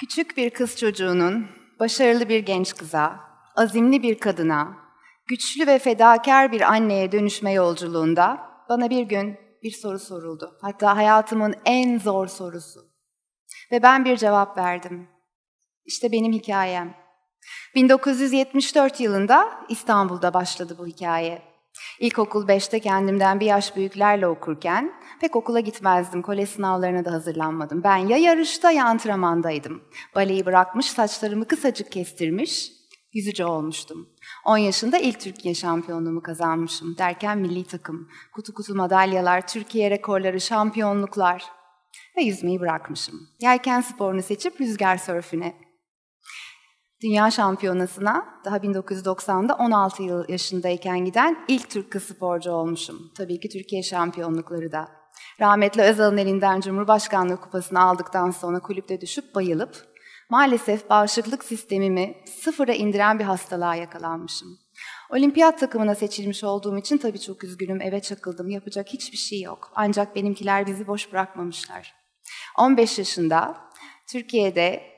Küçük bir kız çocuğunun başarılı bir genç kıza, azimli bir kadına, güçlü ve fedakar bir anneye dönüşme yolculuğunda bana bir gün bir soru soruldu. Hatta hayatımın en zor sorusu. Ve ben bir cevap verdim. İşte benim hikayem. 1974 yılında İstanbul'da başladı bu hikaye. İlkokul 5'te kendimden bir yaş büyüklerle okurken pek okula gitmezdim. Kole sınavlarına da hazırlanmadım. Ben ya yarışta ya antrenmandaydım. Baleyi bırakmış, saçlarımı kısacık kestirmiş, yüzücü olmuştum. 10 yaşında ilk Türkiye şampiyonluğumu kazanmışım. Derken milli takım, kutu kutu madalyalar, Türkiye rekorları, şampiyonluklar ve yüzmeyi bırakmışım. Yelken sporunu seçip rüzgar sörfüne Dünya Şampiyonası'na daha 1990'da 16 yıl yaşındayken giden ilk Türk kız sporcu olmuşum. Tabii ki Türkiye şampiyonlukları da. Rahmetli Özal'ın elinden Cumhurbaşkanlığı kupasını aldıktan sonra kulüpte düşüp bayılıp maalesef bağışıklık sistemimi sıfıra indiren bir hastalığa yakalanmışım. Olimpiyat takımına seçilmiş olduğum için tabii çok üzgünüm, eve çakıldım, yapacak hiçbir şey yok. Ancak benimkiler bizi boş bırakmamışlar. 15 yaşında Türkiye'de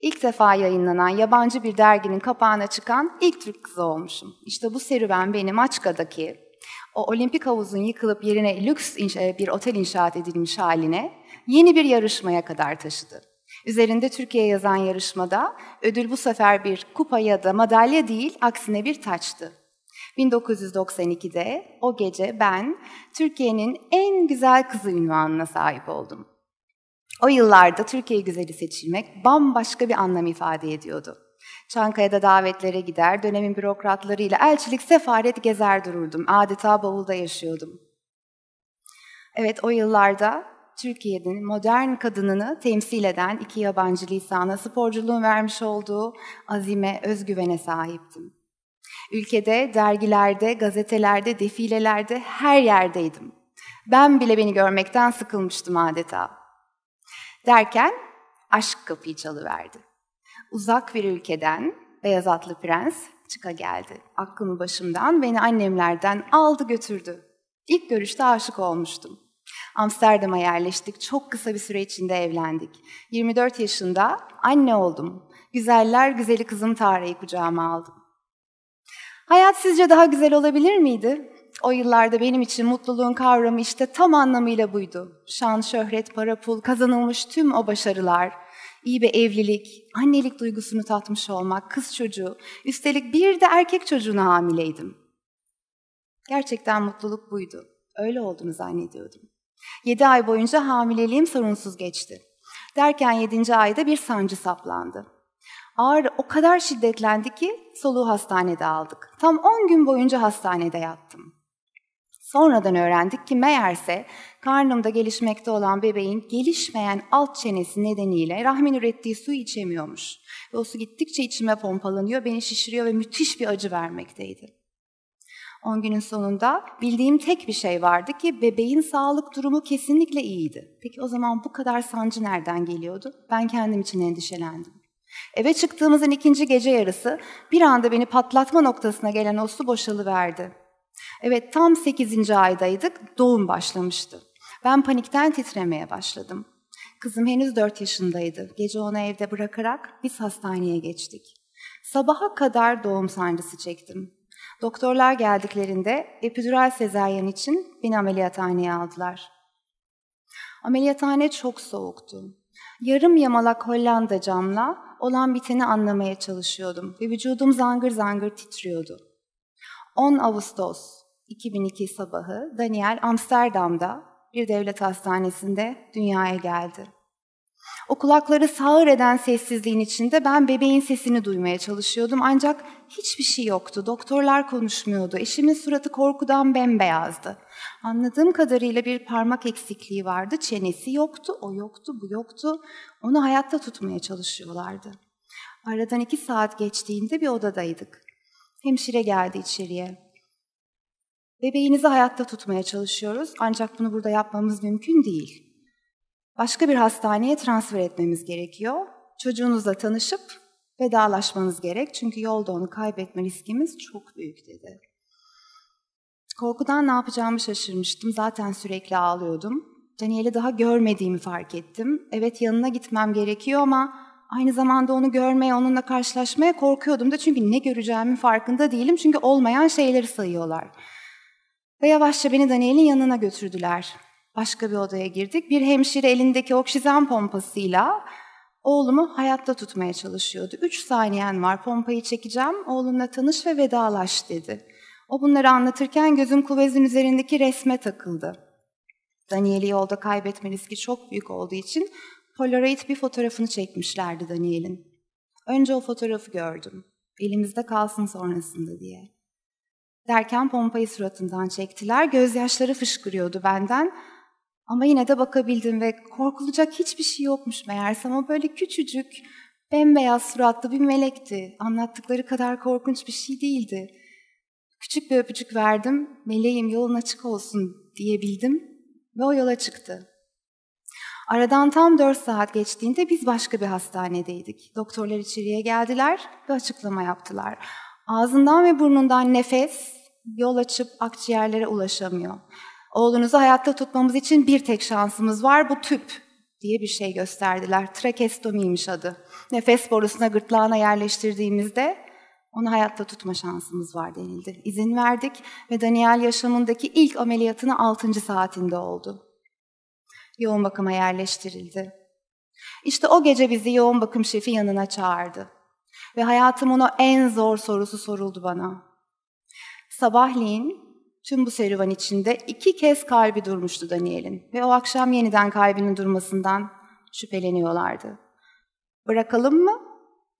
İlk defa yayınlanan yabancı bir derginin kapağına çıkan ilk Türk kızı olmuşum. İşte bu serüven beni Maçka'daki o olimpik havuzun yıkılıp yerine lüks e, bir otel inşaat edilmiş haline yeni bir yarışmaya kadar taşıdı. Üzerinde Türkiye yazan yarışmada ödül bu sefer bir kupa ya da madalya değil, aksine bir taçtı. 1992'de o gece ben Türkiye'nin en güzel kızı ünvanına sahip oldum. O yıllarda Türkiye güzeli seçilmek bambaşka bir anlam ifade ediyordu. Çankaya'da davetlere gider, dönemin bürokratlarıyla elçilik sefaret gezer dururdum. Adeta bavulda yaşıyordum. Evet o yıllarda Türkiye'nin modern kadınını temsil eden iki yabancı lisana sporculuğun vermiş olduğu azime, özgüvene sahiptim. Ülkede, dergilerde, gazetelerde, defilelerde her yerdeydim. Ben bile beni görmekten sıkılmıştım adeta. Derken aşk kapıyı çalıverdi. Uzak bir ülkeden beyaz atlı prens çıka geldi. Aklımı başımdan beni annemlerden aldı götürdü. İlk görüşte aşık olmuştum. Amsterdam'a yerleştik. Çok kısa bir süre içinde evlendik. 24 yaşında anne oldum. Güzeller güzeli kızım Tarık'ı kucağıma aldım. Hayat sizce daha güzel olabilir miydi? O yıllarda benim için mutluluğun kavramı işte tam anlamıyla buydu. Şan, şöhret, para, pul, kazanılmış tüm o başarılar, iyi bir evlilik, annelik duygusunu tatmış olmak, kız çocuğu, üstelik bir de erkek çocuğuna hamileydim. Gerçekten mutluluk buydu. Öyle olduğunu zannediyordum. Yedi ay boyunca hamileliğim sorunsuz geçti. Derken yedinci ayda bir sancı saplandı. Ağrı o kadar şiddetlendi ki soluğu hastanede aldık. Tam on gün boyunca hastanede yattım. Sonradan öğrendik ki meğerse karnımda gelişmekte olan bebeğin gelişmeyen alt çenesi nedeniyle rahmin ürettiği su içemiyormuş. Ve o su gittikçe içime pompalanıyor, beni şişiriyor ve müthiş bir acı vermekteydi. 10 günün sonunda bildiğim tek bir şey vardı ki bebeğin sağlık durumu kesinlikle iyiydi. Peki o zaman bu kadar sancı nereden geliyordu? Ben kendim için endişelendim. Eve çıktığımızın ikinci gece yarısı bir anda beni patlatma noktasına gelen o su boşalıverdi. Evet tam 8. aydaydık, doğum başlamıştı. Ben panikten titremeye başladım. Kızım henüz 4 yaşındaydı. Gece onu evde bırakarak biz hastaneye geçtik. Sabaha kadar doğum sancısı çektim. Doktorlar geldiklerinde epidural sezaryen için beni ameliyathaneye aldılar. Ameliyathaneye çok soğuktu. Yarım yamalak Hollanda camla olan biteni anlamaya çalışıyordum ve vücudum zangır zangır titriyordu. 10 Ağustos 2002 sabahı Daniel Amsterdam'da bir devlet hastanesinde dünyaya geldi. O kulakları sağır eden sessizliğin içinde ben bebeğin sesini duymaya çalışıyordum ancak hiçbir şey yoktu. Doktorlar konuşmuyordu. Eşimin suratı korkudan bembeyazdı. Anladığım kadarıyla bir parmak eksikliği vardı. Çenesi yoktu, o yoktu, bu yoktu. Onu hayatta tutmaya çalışıyorlardı. Aradan iki saat geçtiğinde bir odadaydık. Hemşire geldi içeriye. Bebeğinizi hayatta tutmaya çalışıyoruz ancak bunu burada yapmamız mümkün değil. Başka bir hastaneye transfer etmemiz gerekiyor. Çocuğunuzla tanışıp vedalaşmanız gerek çünkü yolda onu kaybetme riskimiz çok büyük dedi. Korkudan ne yapacağımı şaşırmıştım. Zaten sürekli ağlıyordum. Daniel'i daha görmediğimi fark ettim. Evet yanına gitmem gerekiyor ama Aynı zamanda onu görmeye, onunla karşılaşmaya korkuyordum da çünkü ne göreceğimin farkında değilim. Çünkü olmayan şeyleri sayıyorlar. Ve yavaşça beni Daniel'in yanına götürdüler. Başka bir odaya girdik. Bir hemşire elindeki oksijen pompasıyla oğlumu hayatta tutmaya çalışıyordu. Üç saniyen var, pompayı çekeceğim, oğlumla tanış ve vedalaş dedi. O bunları anlatırken gözüm kuvezin üzerindeki resme takıldı. Daniel'i yolda kaybetme riski çok büyük olduğu için Polaroid bir fotoğrafını çekmişlerdi Daniel'in. Önce o fotoğrafı gördüm. Elimizde kalsın sonrasında diye. Derken pompayı suratından çektiler. Gözyaşları fışkırıyordu benden. Ama yine de bakabildim ve korkulacak hiçbir şey yokmuş meğersem. O böyle küçücük, bembeyaz suratlı bir melekti. Anlattıkları kadar korkunç bir şey değildi. Küçük bir öpücük verdim. Meleğim yolun açık olsun diyebildim ve o yola çıktı. Aradan tam dört saat geçtiğinde biz başka bir hastanedeydik. Doktorlar içeriye geldiler ve açıklama yaptılar. Ağzından ve burnundan nefes, yol açıp akciğerlere ulaşamıyor. Oğlunuzu hayatta tutmamız için bir tek şansımız var, bu tüp diye bir şey gösterdiler. Trakestomiymiş adı. Nefes borusuna gırtlağına yerleştirdiğimizde onu hayatta tutma şansımız var denildi. İzin verdik ve Daniel yaşamındaki ilk ameliyatını 6. saatinde oldu. Yoğun bakıma yerleştirildi. İşte o gece bizi yoğun bakım şefi yanına çağırdı. Ve hayatımın o en zor sorusu soruldu bana. Sabahleyin tüm bu serüven içinde iki kez kalbi durmuştu Daniel'in. Ve o akşam yeniden kalbinin durmasından şüpheleniyorlardı. Bırakalım mı,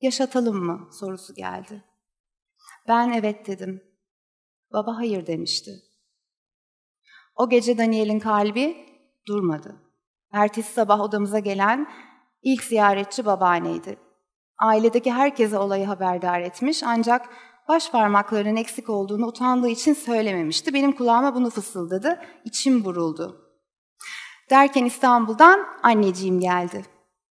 yaşatalım mı sorusu geldi. Ben evet dedim. Baba hayır demişti. O gece Daniel'in kalbi durmadı. Ertesi sabah odamıza gelen ilk ziyaretçi babaanneydi. Ailedeki herkese olayı haberdar etmiş ancak baş parmaklarının eksik olduğunu utandığı için söylememişti. Benim kulağıma bunu fısıldadı, içim buruldu. Derken İstanbul'dan anneciğim geldi.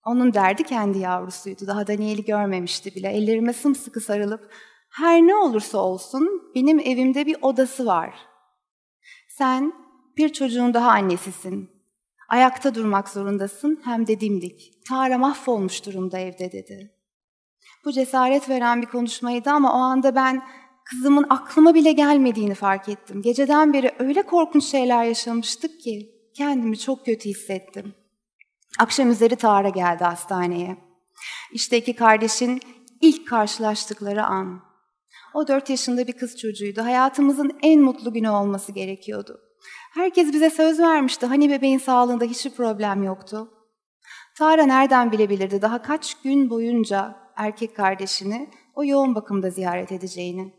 Onun derdi kendi yavrusuydu. Daha Daniel'i görmemişti bile. Ellerime sımsıkı sarılıp her ne olursa olsun benim evimde bir odası var. Sen bir çocuğun daha annesisin. Ayakta durmak zorundasın hem de dimdik. Tara mahvolmuş durumda evde dedi. Bu cesaret veren bir konuşmaydı ama o anda ben kızımın aklıma bile gelmediğini fark ettim. Geceden beri öyle korkunç şeyler yaşamıştık ki kendimi çok kötü hissettim. Akşam üzeri Tara geldi hastaneye. İşte iki kardeşin ilk karşılaştıkları an. O dört yaşında bir kız çocuğuydu. Hayatımızın en mutlu günü olması gerekiyordu. Herkes bize söz vermişti. Hani bebeğin sağlığında hiçbir problem yoktu. Tara nereden bilebilirdi daha kaç gün boyunca erkek kardeşini o yoğun bakımda ziyaret edeceğini.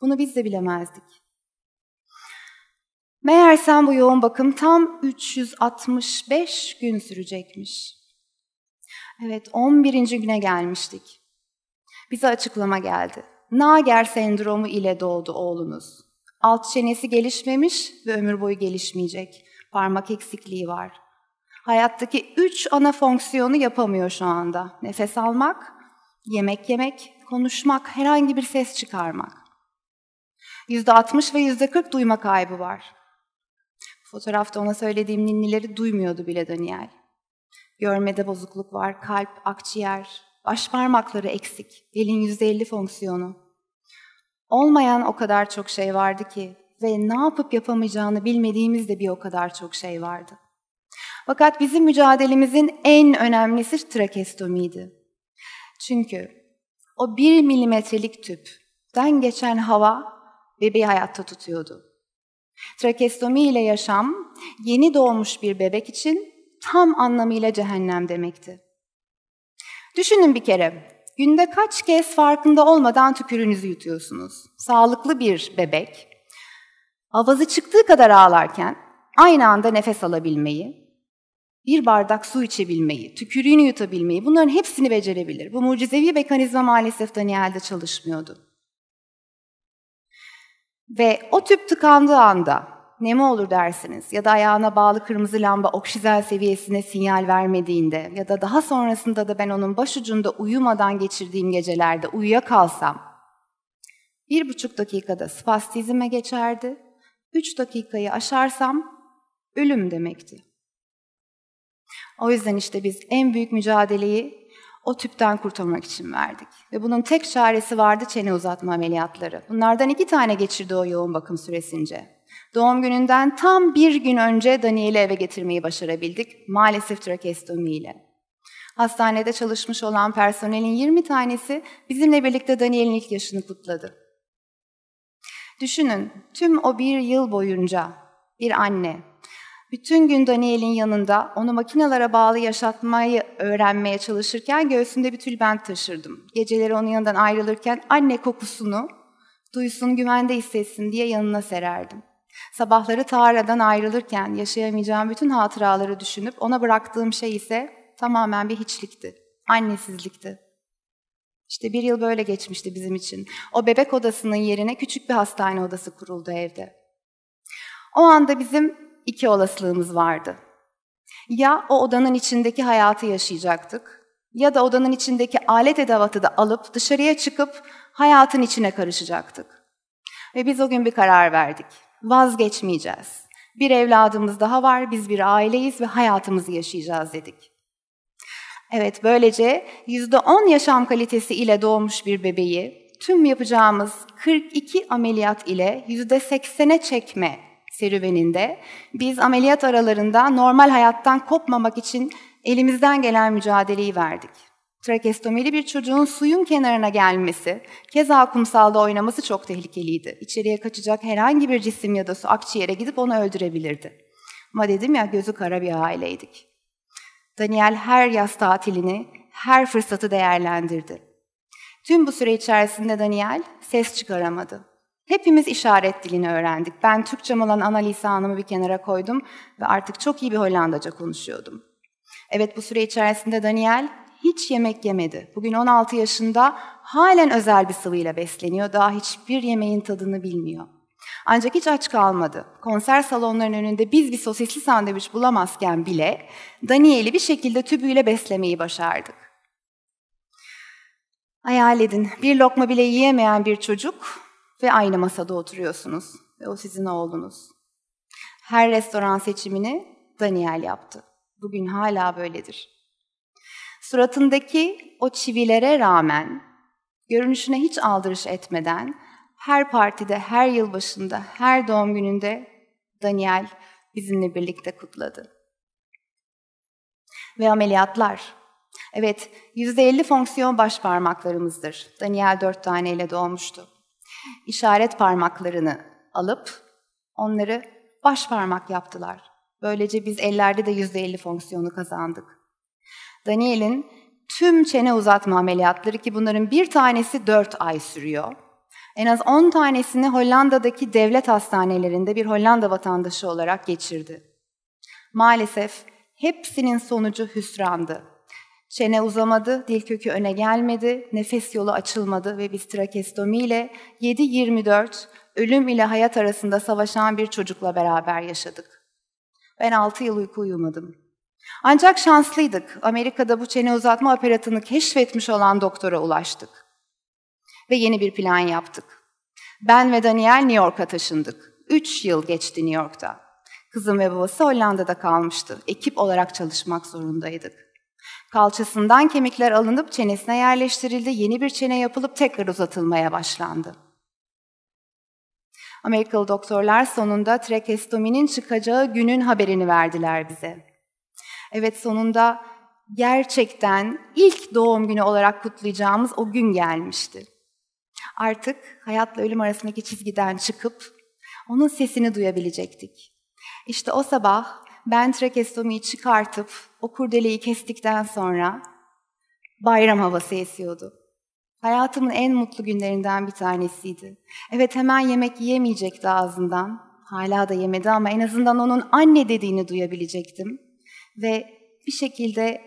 Bunu biz de bilemezdik. Meğersem bu yoğun bakım tam 365 gün sürecekmiş. Evet, 11. güne gelmiştik. Bize açıklama geldi. Nager sendromu ile doğdu oğlunuz. Alt çenesi gelişmemiş ve ömür boyu gelişmeyecek. Parmak eksikliği var. Hayattaki üç ana fonksiyonu yapamıyor şu anda. Nefes almak, yemek yemek, konuşmak, herhangi bir ses çıkarmak. Yüzde 60 ve yüzde 40 duyma kaybı var. Fotoğrafta ona söylediğim ninnileri duymuyordu bile Daniel. Görmede bozukluk var, kalp, akciğer, baş parmakları eksik, elin yüzde 50 fonksiyonu. Olmayan o kadar çok şey vardı ki ve ne yapıp yapamayacağını bilmediğimiz de bir o kadar çok şey vardı. Fakat bizim mücadelemizin en önemlisi trakestomiydi. Çünkü o bir milimetrelik tüpten geçen hava bebeği hayatta tutuyordu. Trakestomi ile yaşam yeni doğmuş bir bebek için tam anlamıyla cehennem demekti. Düşünün bir kere, Günde kaç kez farkında olmadan tükürüğünüzü yutuyorsunuz? Sağlıklı bir bebek, avazı çıktığı kadar ağlarken aynı anda nefes alabilmeyi, bir bardak su içebilmeyi, tükürüğünü yutabilmeyi bunların hepsini becerebilir. Bu mucizevi mekanizma maalesef Daniel'de çalışmıyordu. Ve o tüp tıkandığı anda ne mi olur dersiniz? Ya da ayağına bağlı kırmızı lamba oksijen seviyesine sinyal vermediğinde ya da daha sonrasında da ben onun başucunda uyumadan geçirdiğim gecelerde uyuyakalsam bir buçuk dakikada spastizme geçerdi. Üç dakikayı aşarsam ölüm demekti. O yüzden işte biz en büyük mücadeleyi o tüpten kurtulmak için verdik. Ve bunun tek çaresi vardı çene uzatma ameliyatları. Bunlardan iki tane geçirdi o yoğun bakım süresince. Doğum gününden tam bir gün önce Daniel'i eve getirmeyi başarabildik. Maalesef trakestomiyle. Hastanede çalışmış olan personelin 20 tanesi bizimle birlikte Daniel'in ilk yaşını kutladı. Düşünün, tüm o bir yıl boyunca bir anne, bütün gün Daniel'in yanında onu makinalara bağlı yaşatmayı öğrenmeye çalışırken göğsümde bir tülbent taşırdım. Geceleri onun yanından ayrılırken anne kokusunu duysun, güvende hissetsin diye yanına sererdim. Sabahları Tara'dan ayrılırken yaşayamayacağım bütün hatıraları düşünüp ona bıraktığım şey ise tamamen bir hiçlikti, annesizlikti. İşte bir yıl böyle geçmişti bizim için. O bebek odasının yerine küçük bir hastane odası kuruldu evde. O anda bizim iki olasılığımız vardı. Ya o odanın içindeki hayatı yaşayacaktık ya da odanın içindeki alet edevatı da alıp dışarıya çıkıp hayatın içine karışacaktık. Ve biz o gün bir karar verdik. Vazgeçmeyeceğiz. Bir evladımız daha var, biz bir aileyiz ve hayatımızı yaşayacağız dedik. Evet, böylece %10 yaşam kalitesi ile doğmuş bir bebeği tüm yapacağımız 42 ameliyat ile %80'e çekme serüveninde biz ameliyat aralarında normal hayattan kopmamak için elimizden gelen mücadeleyi verdik. Trakestomili bir çocuğun suyun kenarına gelmesi, keza kumsalda oynaması çok tehlikeliydi. İçeriye kaçacak herhangi bir cisim ya da su akciğere gidip onu öldürebilirdi. Ama dedim ya gözü kara bir aileydik. Daniel her yaz tatilini, her fırsatı değerlendirdi. Tüm bu süre içerisinde Daniel ses çıkaramadı. Hepimiz işaret dilini öğrendik. Ben Türkçem olan ana lisanımı bir kenara koydum ve artık çok iyi bir Hollandaca konuşuyordum. Evet bu süre içerisinde Daniel hiç yemek yemedi. Bugün 16 yaşında halen özel bir sıvıyla besleniyor. Daha hiçbir yemeğin tadını bilmiyor. Ancak hiç aç kalmadı. Konser salonlarının önünde biz bir sosisli sandviç bulamazken bile Daniel'i bir şekilde tübüyle beslemeyi başardık. Hayal edin, bir lokma bile yiyemeyen bir çocuk ve aynı masada oturuyorsunuz ve o sizin oğlunuz. Her restoran seçimini Daniel yaptı. Bugün hala böyledir. Suratındaki o çivilere rağmen, görünüşüne hiç aldırış etmeden, her partide, her yılbaşında, her doğum gününde Daniel bizimle birlikte kutladı. Ve ameliyatlar. Evet, %50 fonksiyon baş parmaklarımızdır. Daniel dört taneyle doğmuştu işaret parmaklarını alıp onları baş parmak yaptılar. Böylece biz ellerde de %50 fonksiyonu kazandık. Daniel'in tüm çene uzatma ameliyatları ki bunların bir tanesi 4 ay sürüyor. En az 10 tanesini Hollanda'daki devlet hastanelerinde bir Hollanda vatandaşı olarak geçirdi. Maalesef hepsinin sonucu hüsrandı. Çene uzamadı, dil kökü öne gelmedi, nefes yolu açılmadı ve biz trakestomi ile 7-24 ölüm ile hayat arasında savaşan bir çocukla beraber yaşadık. Ben 6 yıl uyku uyumadım. Ancak şanslıydık. Amerika'da bu çene uzatma aparatını keşfetmiş olan doktora ulaştık. Ve yeni bir plan yaptık. Ben ve Daniel New York'a taşındık. Üç yıl geçti New York'ta. Kızım ve babası Hollanda'da kalmıştı. Ekip olarak çalışmak zorundaydık. Kalçasından kemikler alınıp çenesine yerleştirildi, yeni bir çene yapılıp tekrar uzatılmaya başlandı. Amerikalı doktorlar sonunda trakestominin çıkacağı günün haberini verdiler bize. Evet sonunda gerçekten ilk doğum günü olarak kutlayacağımız o gün gelmişti. Artık hayatla ölüm arasındaki çizgiden çıkıp onun sesini duyabilecektik. İşte o sabah ben trakestomiyi çıkartıp o kurdeleyi kestikten sonra bayram havası esiyordu. Hayatımın en mutlu günlerinden bir tanesiydi. Evet hemen yemek yiyemeyecekti ağzından. Hala da yemedi ama en azından onun anne dediğini duyabilecektim. Ve bir şekilde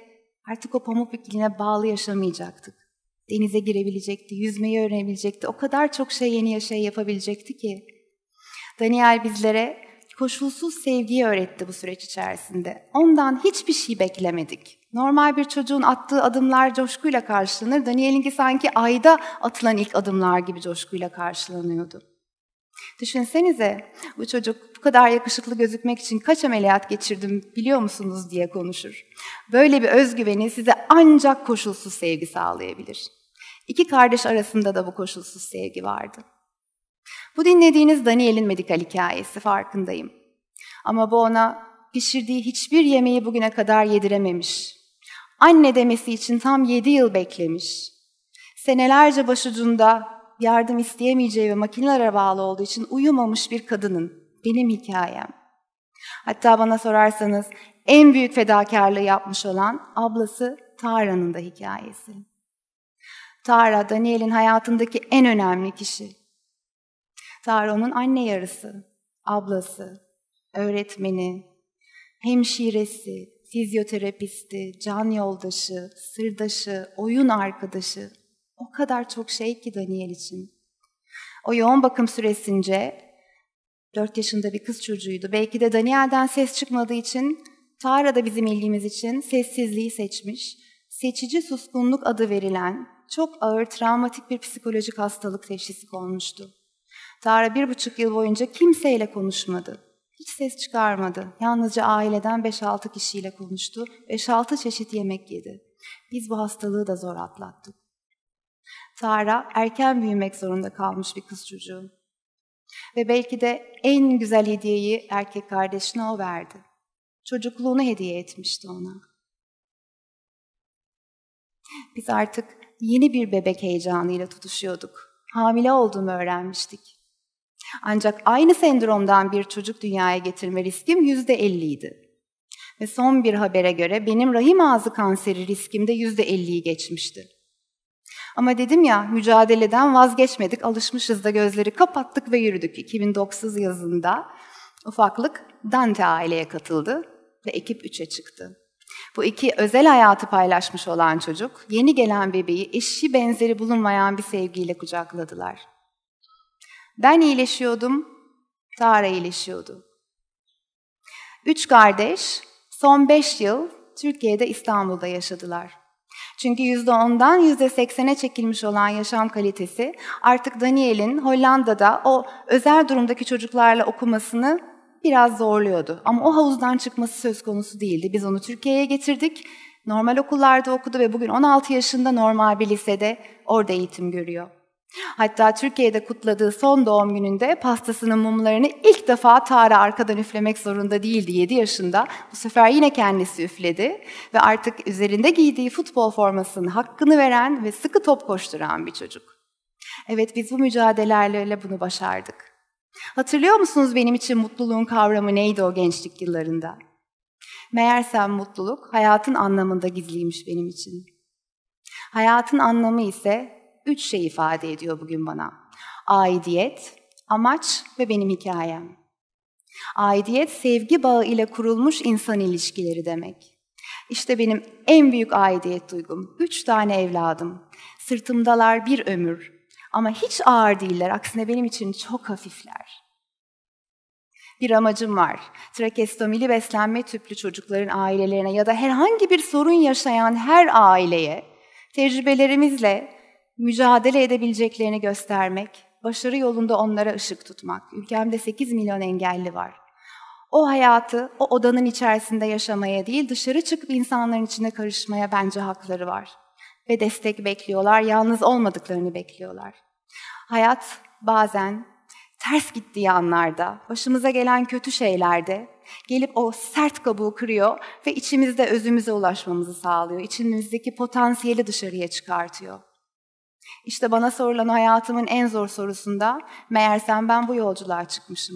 artık o pamuk ipliğine bağlı yaşamayacaktık. Denize girebilecekti, yüzmeyi öğrenebilecekti. O kadar çok şey yeni şey yapabilecekti ki. Daniel bizlere koşulsuz sevgiyi öğretti bu süreç içerisinde. Ondan hiçbir şey beklemedik. Normal bir çocuğun attığı adımlar coşkuyla karşılanır. Daniel'inki sanki ayda atılan ilk adımlar gibi coşkuyla karşılanıyordu. Düşünsenize bu çocuk bu kadar yakışıklı gözükmek için kaç ameliyat geçirdim biliyor musunuz diye konuşur. Böyle bir özgüveni size ancak koşulsuz sevgi sağlayabilir. İki kardeş arasında da bu koşulsuz sevgi vardı. Bu dinlediğiniz Daniel'in medikal hikayesi farkındayım. Ama bu ona pişirdiği hiçbir yemeği bugüne kadar yedirememiş. Anne demesi için tam yedi yıl beklemiş. Senelerce başucunda yardım isteyemeyeceği ve makinelere bağlı olduğu için uyumamış bir kadının benim hikayem. Hatta bana sorarsanız en büyük fedakarlığı yapmış olan ablası Tara'nın da hikayesi. Tara, Daniel'in hayatındaki en önemli kişi. Tara onun anne yarısı, ablası, öğretmeni, hemşiresi, fizyoterapisti, can yoldaşı, sırdaşı, oyun arkadaşı. O kadar çok şey ki Daniel için. O yoğun bakım süresince 4 yaşında bir kız çocuğuydu. Belki de Daniel'den ses çıkmadığı için Tara da bizim ilgimiz için sessizliği seçmiş. Seçici suskunluk adı verilen çok ağır travmatik bir psikolojik hastalık teşhisi konmuştu. Tara bir buçuk yıl boyunca kimseyle konuşmadı. Hiç ses çıkarmadı. Yalnızca aileden 5-6 kişiyle konuştu. 5-6 çeşit yemek yedi. Biz bu hastalığı da zor atlattık. Tara erken büyümek zorunda kalmış bir kız çocuğu. Ve belki de en güzel hediyeyi erkek kardeşine o verdi. Çocukluğunu hediye etmişti ona. Biz artık yeni bir bebek heyecanıyla tutuşuyorduk. Hamile olduğumu öğrenmiştik. Ancak aynı sendromdan bir çocuk dünyaya getirme riskim yüzde elliydi. Ve son bir habere göre benim rahim ağzı kanseri riskim de yüzde elliyi geçmişti. Ama dedim ya mücadeleden vazgeçmedik, alışmışız da gözleri kapattık ve yürüdük. 2009 yazında ufaklık Dante aileye katıldı ve ekip 3'e çıktı. Bu iki özel hayatı paylaşmış olan çocuk, yeni gelen bebeği eşi benzeri bulunmayan bir sevgiyle kucakladılar. Ben iyileşiyordum, Tara iyileşiyordu. Üç kardeş son beş yıl Türkiye'de İstanbul'da yaşadılar. Çünkü yüzde ondan yüzde seksene çekilmiş olan yaşam kalitesi artık Daniel'in Hollanda'da o özel durumdaki çocuklarla okumasını biraz zorluyordu. Ama o havuzdan çıkması söz konusu değildi. Biz onu Türkiye'ye getirdik. Normal okullarda okudu ve bugün 16 yaşında normal bir lisede orada eğitim görüyor. Hatta Türkiye'de kutladığı son doğum gününde pastasının mumlarını ilk defa Tara arkadan üflemek zorunda değildi 7 yaşında. Bu sefer yine kendisi üfledi ve artık üzerinde giydiği futbol formasının hakkını veren ve sıkı top koşturan bir çocuk. Evet biz bu mücadelelerle bunu başardık. Hatırlıyor musunuz benim için mutluluğun kavramı neydi o gençlik yıllarında? Meğersem mutluluk hayatın anlamında gizliymiş benim için. Hayatın anlamı ise üç şey ifade ediyor bugün bana. Aidiyet, amaç ve benim hikayem. Aidiyet, sevgi bağı ile kurulmuş insan ilişkileri demek. İşte benim en büyük aidiyet duygum. Üç tane evladım. Sırtımdalar bir ömür. Ama hiç ağır değiller. Aksine benim için çok hafifler. Bir amacım var. Trakestomili beslenme tüplü çocukların ailelerine ya da herhangi bir sorun yaşayan her aileye tecrübelerimizle mücadele edebileceklerini göstermek, başarı yolunda onlara ışık tutmak. Ülkemde 8 milyon engelli var. O hayatı o odanın içerisinde yaşamaya değil, dışarı çıkıp insanların içine karışmaya bence hakları var. Ve destek bekliyorlar, yalnız olmadıklarını bekliyorlar. Hayat bazen ters gittiği anlarda, başımıza gelen kötü şeylerde gelip o sert kabuğu kırıyor ve içimizde özümüze ulaşmamızı sağlıyor. İçimizdeki potansiyeli dışarıya çıkartıyor. İşte bana sorulan hayatımın en zor sorusunda meğersem ben bu yolculuğa çıkmışım.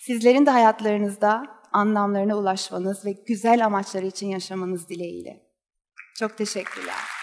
Sizlerin de hayatlarınızda anlamlarına ulaşmanız ve güzel amaçları için yaşamanız dileğiyle. Çok teşekkürler.